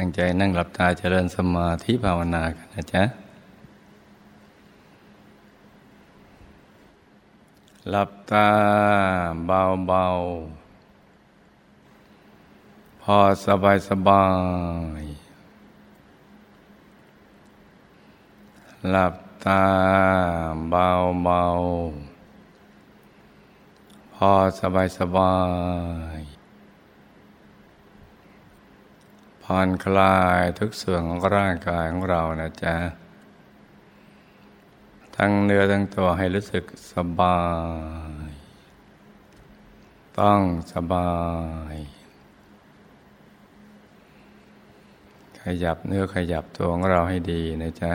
ตั้งใจนั่งหลับตาเจริญสมาธิภาวนากันนะจ๊ะ หลับตาเบาๆพอสบายสบาย หลับตาเบาๆพอสบายสบาย ผ่อนคลายทุกส่วนของร่างกายของเรานะจ๊ะ ทั้งเนื้อทั้งตัวให้รู้สึกสบาย ต้องสบาย ขยับเนื้อขยับตัวของเราให้ดีนะจ๊ะ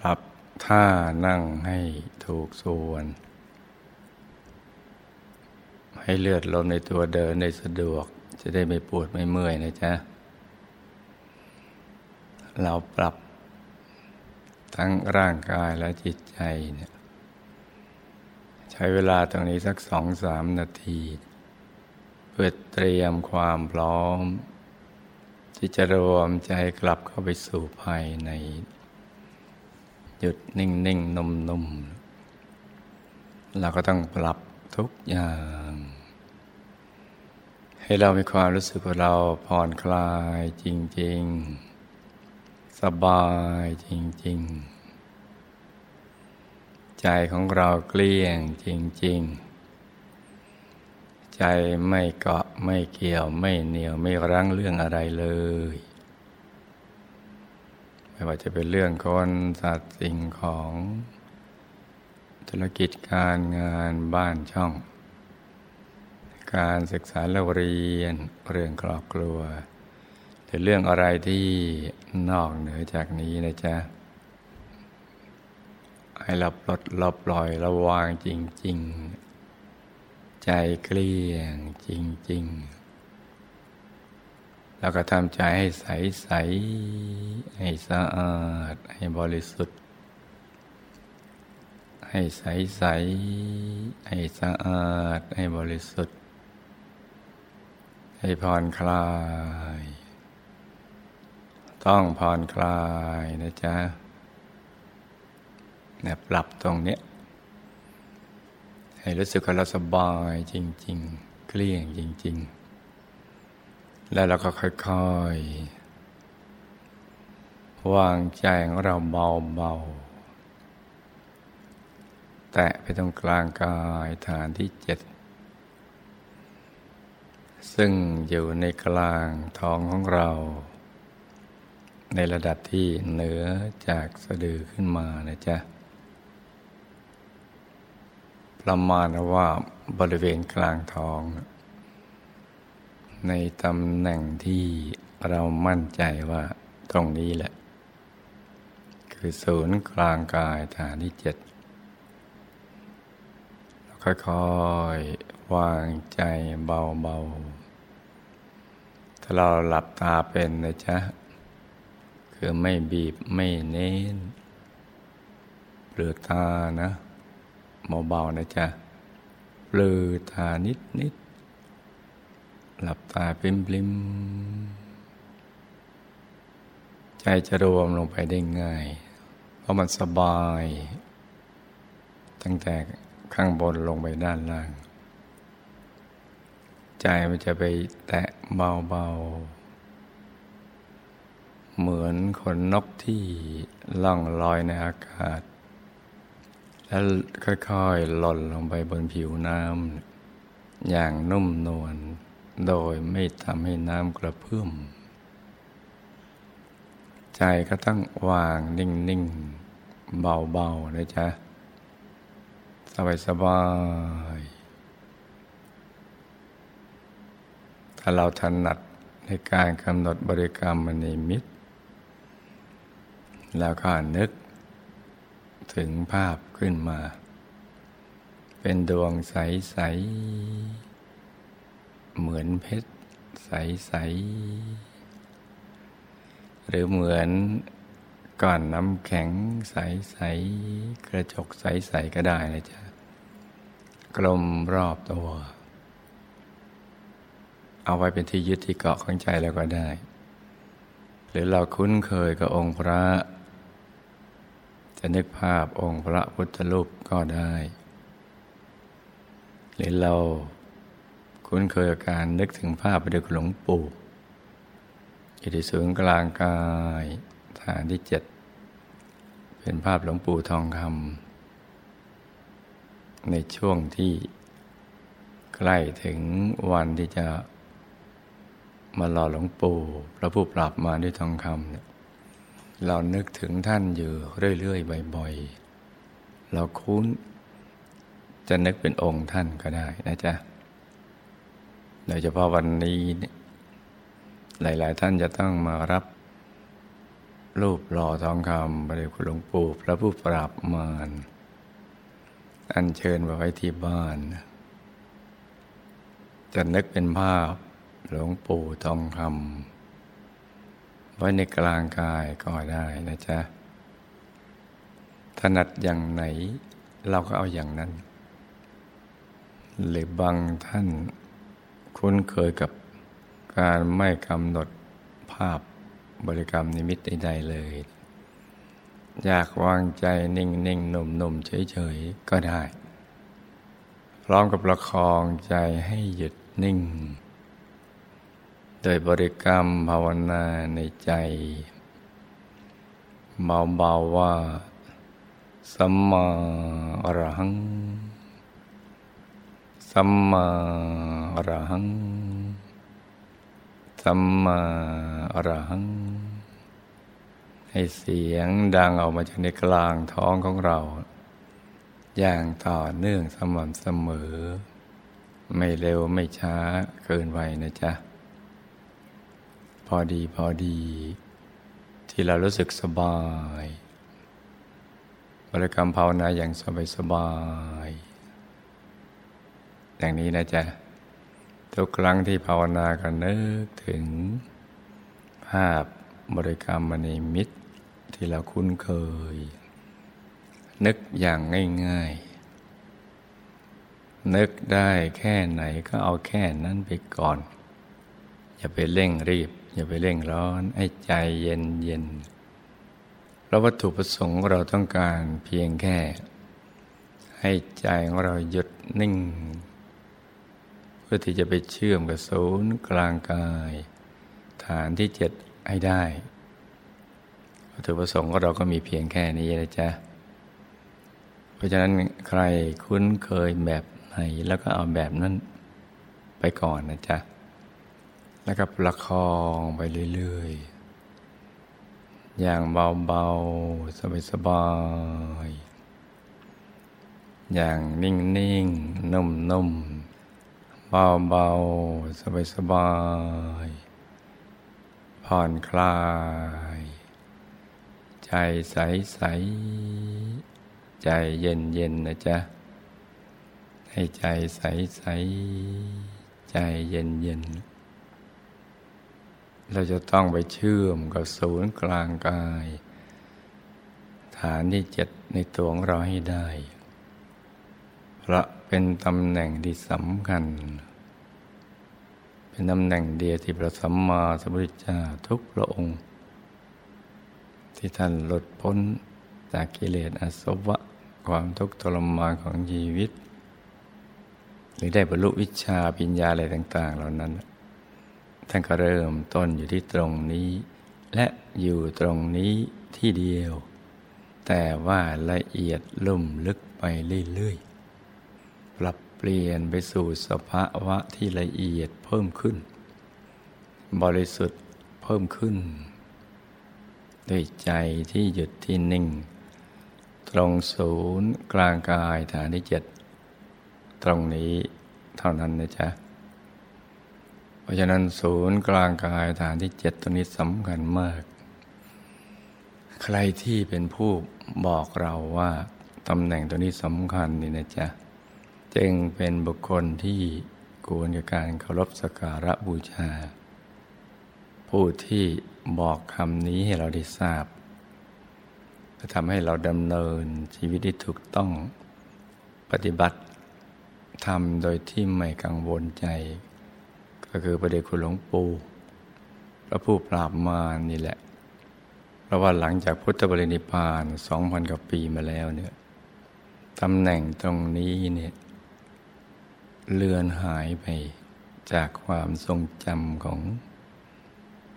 ปรับท่านั่งให้ถูกส่วน ให้เลือดลมในตัวเดินได้สะดวก จะได้ไม่ปวดไม่เมื่อยนะจ๊ะ เราปรับทั้งร่างกายและจิตใจเนี่ยใช้เวลาตรงนี้สักสองสามนาที เพื่อเตรียมความพร้อม ที่จะรวมใจกลับเข้าไปสู่ภายใน หยุดนิ่งนิ่งนุ่มนุ่มเราก็ต้องปรับทุกอย่าง ให้เรามีความรู้สึกว่าเราผ่อนคลายจริง ๆ สบายจริง ๆ ใจของเราเกลี้ยงจริง ๆ ใจไม่เกาะไม่เกี่ยวไม่เหนียวไม่รั้งเรื่องอะไรเลย ไม่ว่าจะเป็นเรื่องคนสัตว์สิ่งของ ธุรกิจการงานบ้านช่อง การศึกษาเราเรียนเรื่องครอบครัวหรือเรื่องอะไรที่นอกเหนือจากนี้นะจ๊ะ ให้เราปลดเราปล่อยราวางจริง ๆ ใจเกลี้ยงจริง ๆ แล้วก็ทำใจให้ใสใสให้สะอาด ให้บริสุทธิ์ ให้ใสใสให้สะอาด ให้บริสุทธิ์ ให้ผ่อนคลาย ต้องผ่อนคลายนะจ๊ะนี่ยปรับตรงเนี้ยให้รู้สึกว่าเราสบายจริง ๆเกลี้ยงจริง ๆ แล้วเราก็ค่อยๆ วางใจของเราเบาๆ แตะไปตรงกลางกายฐานที่เจ็ด ซึ่งอยู่ในกลางท้องของเรา ในระดับที่เหนือจากสะดือขึ้นมานะจ๊ะ ประมาณว่าบริเวณกลางท้อง ในตำแหน่งที่เรามั่นใจว่าตรงนี้แหละ คือศูนย์กลางกายฐานที่เจ็ดค่อยๆ วางใจเบาๆ ถ้าเราหลับตาเป็นนะจ๊ะ คือไม่บีบไม่เน้นเปลือกตานะเบาๆนะจ๊ะเปลือตานิดนิดหลับตาปริมปิมใจจะรวมลงไปได้ง่าย เพราะมันสบาย ตั้งแต่ข้างบนลงไปด้านล่าง ใจมันจะไปแตะเบาๆ เหมือนขนนกที่ล่องลอยในอากาศ แล้วค่อยๆ หล่นลงไปบนผิวน้ำอย่างนุ่มนวลโดยไม่ทำให้น้ำกระเพื่อมใจก็ต้องวางนิ่งๆ เบาๆ นะจ๊ะ สบายๆ ถ้าเราถนัดในการกำหนดบริกรรมมณีมิตร แล้วก็นึกถึงภาพขึ้นมา เป็นดวงใส ๆ เหมือนเพชรใส ๆ หรือเหมือนก้อนน้ำแข็งใส ๆ กระจกใส ๆ ก็ได้นะจ๊ะ กลมรอบตัว เอาไว้เป็นที่ยึดที่เกาะของใจแล้วก็ได้ หรือเราคุ้นเคยกับองค์พระ จะนึกภาพองค์พระพุทธรูปก็ได้ หรือเราคุ้นเคยกับการนึกถึงภาพประเดชหลวงปู่อยู่ที่ศูนย์กลางกายฐานที่เจ็ดเป็นภาพหลวงปู่ทองคำในช่วงที่ใกล้ถึงวันที่จะ มาหล่อหลวงปู่พระผู้ปราบมาด้วยทองคำเนี่ยเรานึกถึงท่านอยู่เรื่อยๆบ่อยๆ เราคุ้น จะนึกเป็นองค์ท่านก็ได้นะจ๊ะโดยเฉพาะวันนี้หลาย ๆ ท่านจะต้องมารับ รูปหล่อทองคำพระเดชคุณหลวงปู่พระผู้ปราบมารอันเชิญมาไว้ที่บ้าน จะนึกเป็นภาพ หลวงปู่ทองคำไว้ในกลางกายก็ได้นะจ๊ะ ถนัดอย่างไหนเราก็เอาอย่างนั้น หรือบางท่านคุ้นเคยกับการไม่กำหนดภาพบริกรรมนิมิตใดๆเลย อยากวางใจนิ่งๆนุ่มๆเฉยๆ ก็ได้ พร้อมกับประคองใจให้หยุดนิ่ง โดยบริกรรมภาวนาในใจ เบาๆว่า สัมมาอรหัง สัมมาอรหัง สัมมาอรหัง ให้เสียงดังออกมาจากในกลางท้องของเรา อย่างต่อเนื่องสม่ำเสมอ ไม่เร็วไม่ช้าเกินไปนะจ๊ะ พอดีพอดี ที่เรารู้สึกสบาย บริกรรมภาวนาอย่างสบายสบาย อย่างนี้นะจ๊ะ ทุกครั้งที่ภาวนาก็นึกถึง ภาพบริกรรมมณีมิตรที่เราคุ้นเคย นึกอย่างง่ายๆ นึกได้แค่ไหนก็เอาแค่นั้นไปก่อนอย่าไปเร่งรีบ อย่าไปเร่งร้อน ให้ใจเย็นเย็นเพราะวัตถุประสงค์เราต้องการเพียงแค่ ให้ใจของเราหยุดนิ่ง เพื่อที่จะไปเชื่อมกับศูนย์กลางกาย ฐานที่เจ็ดให้ได้ วัตถุประสงค์ของเราก็มีเพียงแค่นี้นะจ๊ะ เพราะฉะนั้นใครคุ้นเคยแบบไหนแล้วก็เอาแบบนั้นไปก่อนนะจ๊ะ แล้วก็ประคองไปเรื่อยๆ อย่างเบาๆ สบายๆ อย่างนิ่งๆ นุ่มๆ เบาๆ สบายๆ ผ่อนคลาย ใจใสๆ ใจเย็นๆ นะจ๊ะ ให้ใจใสๆ ใจเย็นๆ เราจะต้องไปเชื่อมกับศูนย์กลางกาย ฐานที่เจ็ดในตัวของเราให้ได้ เพราะเป็นตำแหน่งที่สำคัญ เป็นตำแหน่งเดียวที่พระสัมมาสัมพุทธเจ้าทุกพระองค์ ที่ท่านหลุดพ้นจากกิเลสอาสวะความทุกข์ทรมานของชีวิต หรือได้บรรลุวิชาปัญญาอะไรต่าง ๆ เหล่านั้น ท่านก็เริ่มต้นอยู่ที่ตรงนี้ และอยู่ตรงนี้ที่เดียว แต่ว่าละเอียดลุ่มลึกไปเรื่อยๆ ปรับเปลี่ยนไปสู่สภาวะที่ละเอียดเพิ่มขึ้น บริสุทธิ์เพิ่มขึ้น ด้วยใจที่หยุดที่นิ่ง ตรงศูนย์กลางกายฐานที่เจ็ด ตรงนี้เท่านั้นนะจ๊ะ เพราะฉะนั้นศูนย์กลางกายฐานที่เจ็ดตรงนี้สำคัญมาก ใครที่เป็นผู้บอกเราว่าตำแหน่งตัวนี้สำคัญนี่นะจ๊ะจึงเป็นบุคคลที่ควรกับการเคารพสักการะบูชา ผู้ที่บอกคำนี้ให้เราได้ทราบจะทำให้เราดำเนินชีวิตที่ถูกต้องปฏิบัติทำโดยที่ไม่กังวลใจ ก็คือประเดชคุณหลวงปู่พระผู้ปราบมารนี่แหละ เพราะว่าหลังจากพุทธบริณิพานสองพันกว่าปีมาแล้วเนี่ยตำแหน่งตรงนี้เนี่ยเลือนหายไปจากความทรงจำของ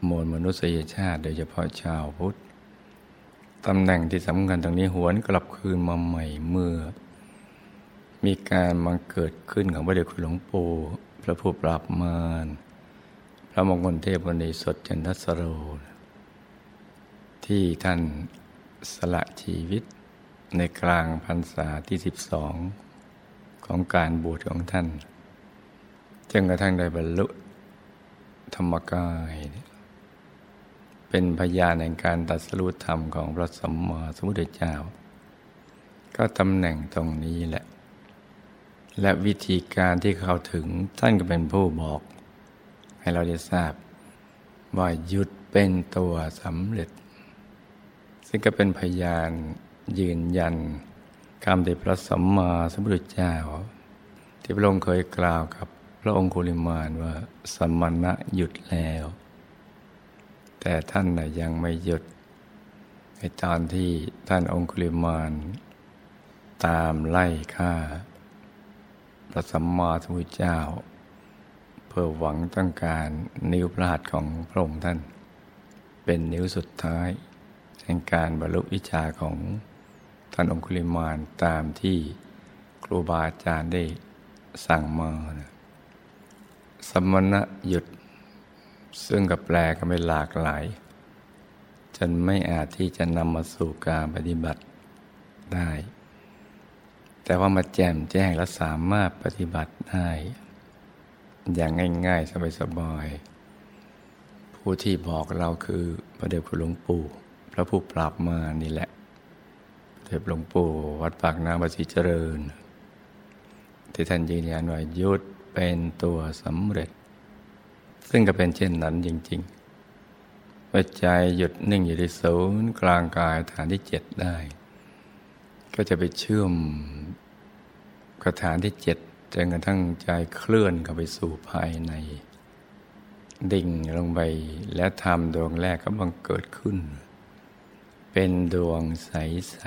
มวลมนุษยชาติ โดยเฉพาะชาวพุทธตำแหน่งที่สำคัญตรงนี้หวนกลับคืนมาใหม่เมื่อ มีการมาเกิดขึ้นของพระเดชคุณหลวงปู่ พระผู้ปราบมารพระมงคลเทพวณีสดจันทสโร ที่ท่านสละชีวิตในกลางพรรษาที่สิบสองของการบวชของท่านจนกระทั่งได้บรรลุธรรมกาย เป็นพยานในการตัดสู้ธรรมของพระสัมมาสัมพุทธเจ้า ก็ตำแหน่งตรงนี้แหละ และวิธีการที่เขาถึงท่านก็เป็นผู้บอก ให้เราได้ทราบ ว่าหยุดเป็นตัวสำเร็จ ซึ่งก็เป็นพยานยืนยันคำที่พระสัมมาสัมพุทธเจ้า ที่พระองค์เคยกล่าวกับพระองคุลิมานว่าสมณะหยุดแล้ว แต่ท่านนะยังไม่หยุดในตอนที่ท่านองคุลิมาน ตามไล่ฆ่า พระสัมมาสัมพุทธเจ้า เพื่อหวังต้องการนิ้วพระหัตถ์ของพระองค์ท่าน เป็นนิ้วสุดท้ายแห่งการบรรลุวิชาของท่านองคุลิมานตามที่ครูบาอาจารย์ได้สั่งมานะสมณะหยุด ซึ่งกับแปลกันไปหลากหลาย จนไม่อาจที่จะนำมาสู่การปฏิบัติได้ แต่ว่ามาแจ่มแจ้งและสามารถปฏิบัติได้ อย่างง่ายๆ สบายๆผู้ที่บอกเราคือพระเดชคุณหลวงปู่ พระผู้ปราบมานี่แหละเทพหลวงปู่วัดปากน้ำบริเจริญ ที่ท่านยืนยันว่ายุดเป็นตัวสำเร็จ ซึ่งก็เป็นเช่นนั้นจริงๆว่าใจหยุดนิ่งอยู่ที่ศูนย์กลางกายฐานที่เจ็ดได้ ก็จะไปเชื่อม กับฐานที่เจ็ดจนกระทั่งใจเคลื่อนเข้าไปสู่ภายใน ดิ่งลงไปและทำดวงแรกก็บังเกิดขึ้น เป็นดวงใส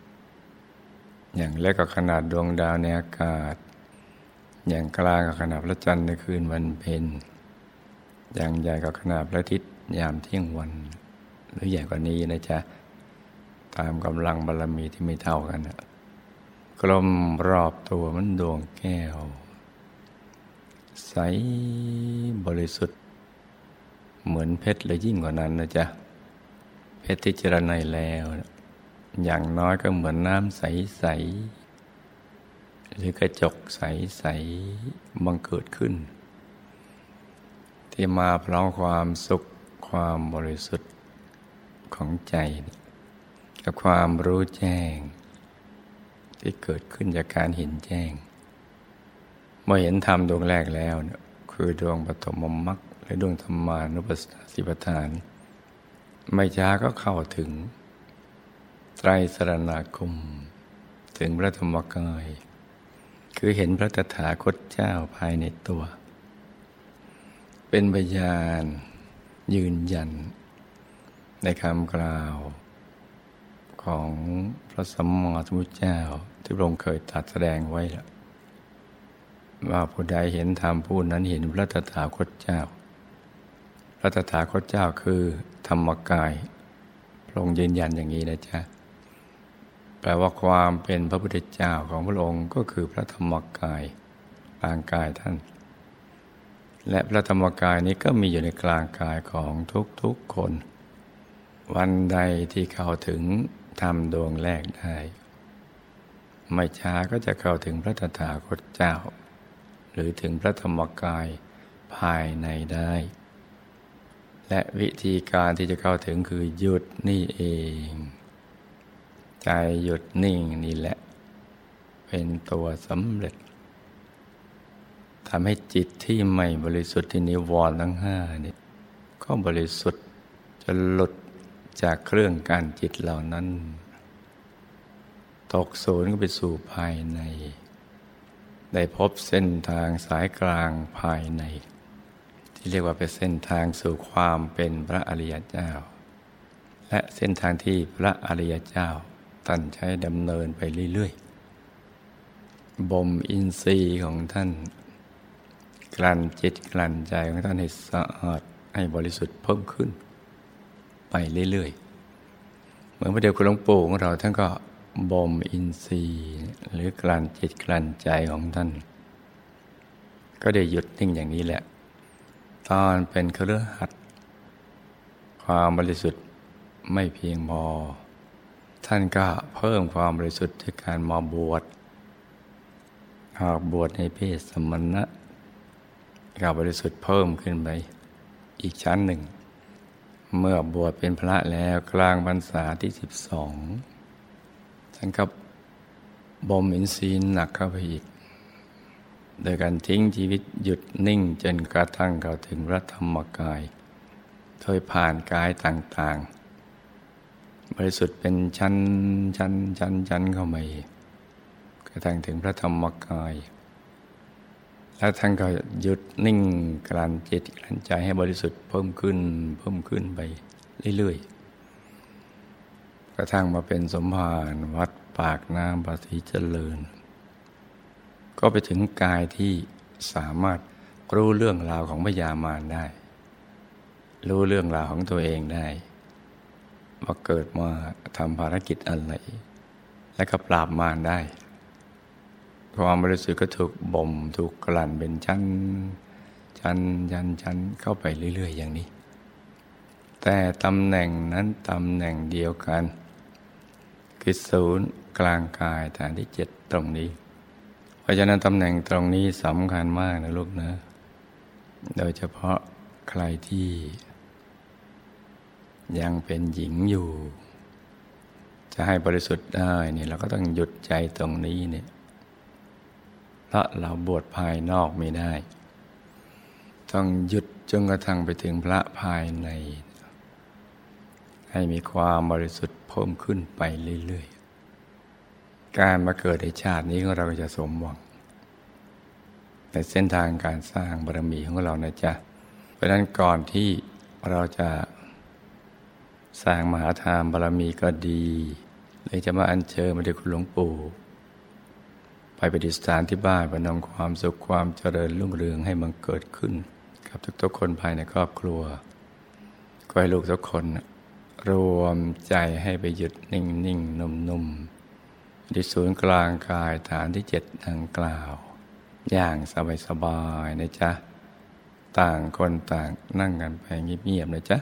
ๆ อย่างเล็กกว่าขนาดดวงดาวในอากาศ อย่างกลางกับขนาดพระจันทร์ในคืนวันเพ็ญอย่างใหญ่กับขนาดพระอาทิตย์ยามเที่ยงวัน หรือใหญ่กว่านี้นะจ๊ะตามกำลังบารรมีที่ไม่เท่ากันนะ กลมรอบตัวมันดวงแก้ว ใสบริสุทธิ์ เหมือนเพชรเลยยิ่งกว่านั้นนะจ๊ะ เพชรที่เจรไนแล้ว อย่างน้อยก็เหมือนน้ำใสๆหรือกระจกใสๆบังเกิดขึ้น ที่มาพร้อมความสุขความบริสุทธิ์ของใจ กับความรู้แจ้ง ที่เกิดขึ้นจากการเห็นแจ้ง เมื่อเห็นธรรมดวงแรกแล้วเนี่ยคือดวงปฐมมรรคและดวงธรรมานุปัสสิปทาน ไม่ช้าก็เข้าถึง ไตรสรณาคม ถึงพระธรรมกาย คือเห็นพระตถาคตเจ้าภายในตัว เป็นพยานยืนยัน ในคำกล่าวของพระสัมมาสัมพุทธเจ้า ที่พระองค์เคยตรัสแสดงไว้แล้วว่าผู้ใดเห็นธรรมผู้นั้นเห็นพระตถาคตเจ้า พระตถาคตเจ้าคือธรรมกาย พระองค์ยืนยันอย่างนี้นะจ๊ะแปลว่าความเป็นพระพุทธเจ้าของพระองค์ก็คือพระธรรมกายกลางกายท่าน และพระธรรมกายนี้ก็มีอยู่ในกลางกายของทุกๆคน วันใดที่เข้าถึงธรรมดวงแรกได้ ไม่ช้าก็จะเข้าถึงพระตถาคตเจ้า หรือถึงพระธรรมกายภายในได้ และวิธีการที่จะเข้าถึงคือหยุดนี่เอง ใจหยุดนิ่งนี่แหละ เป็นตัวสำเร็จทำให้จิตที่ไม่บริสุทธิ์ที่นิวรณ์ทั้งห้านี่ก็บริสุทธิ์จะหลุดจากเครื่องการจิตเหล่านั้น ตกศูนย์ก็ไปสู่ภายใน ได้พบเส้นทางสายกลางภายใน ที่เรียกว่าเป็นเส้นทางสู่ความเป็นพระอริยเจ้า และเส้นทางที่พระอริยเจ้าท่านใช้ดำเนินไปเรื่อยๆ บ่มอินทรีย์ของท่าน กลั่นจิตกลั่นใจของท่านให้สะอาดให้บริสุทธิ์เพิ่มขึ้น ไปเรื่อยๆ เหมือนพระเดชคุณหลวงปู่ของเราท่านก็ บ่มอินทรีย์ หรือกลั่นจิตกลั่นใจของท่าน ก็ได้หยุดนิ่งอย่างนี้แหละ ตอนเป็นเครือขัด ความบริสุทธิ์ไม่เพียงพอ ท่านก็เพิ่มความบริสุทธิ์ด้วยการมาบวชหากบวชในเพศสมณะก็บริสุทธิ์เพิ่มขึ้นไป อีกชั้นหนึ่ง เมื่อบวชเป็นพระแล้วกลางพรรษาที่สิบสอง ท่านก็บ่มอินทรีย์หนักเข้าไปอีก โดยการทิ้งชีวิตหยุดนิ่งจนกระทั่งเข้าถึงพระธรรมกาย โดยผ่านกายต่าง ๆ บริสุทธิ์เป็นชั้นชั้นชั้นชั้นเข้ามาอีกกระทั่งถึงพระธรรมกาย แล้วท่านก็หยุดนิ่งกลั่นจิตกลั่นใจให้บริสุทธิ์เพิ่มขึ้นเพิ่มขึ้นไปเรื่อยๆ ระทั่งมาเป็นสมภารวัดปากน้ำปฏิเจริญ ก็ไปถึงกายที่สามารถรู้เรื่องราวของพญามารได้ รู้เรื่องราวของตัวเองได้ว่าเกิดมาทำภารกิจอะไร และก็ปราบมารได้ ความบริสุทธิ์ก็ถูกบ่มถูกกลั่นเป็นชั้น ชั้นชั้นชั้นเข้าไปเรื่อย ๆ อย่างนี้ แต่ตำแหน่งนั้นตำแหน่งเดียวกัน คือศูนย์กลางกายฐานที่เจ็ดตรงนี้ เพราะฉะนั้นตำแหน่งตรงนี้สำคัญมากนะลูกนะ โดยเฉพาะใครที่ ยังเป็นหญิงอยู่ จะให้บริสุทธิ์ได้เนี่ยเราก็ต้องหยุดใจตรงนี้เนี่ยเพราะเราบวชภายนอกไม่ได้ ต้องหยุดจนกระทั่งไปถึงพระภายใน ให้มีความบริสุทธิ์เพิ่มขึ้นไปเรื่อยๆ การมาเกิดในชาตินี้ของเราจะสมหวังในเส้นทางการสร้างบารมีของเรานะจ๊ะ เพราะนั้นก่อนที่เราจะสร้างมหาทานบารมีก็ดีเลยจะมาอัญเชิญมาดูคุณหลวงปู่ไปปฏิสถานที่บ้านประนำความสุขความเจริญรุ่งเรืองให้มันเกิดขึ้น กับทุกๆคนภายในครอบครัวก็ให้ลูกทุกคน รวมใจให้ไปหยุดนิ่งนิ่งนุ่มนุ่มที่ศูนย์กลางกายฐานที่เจ็ดดังกล่าว อย่างสบายสบายนะจ๊ะ ต่างคนต่างนั่งกันไปเงียบๆนะจ๊ะ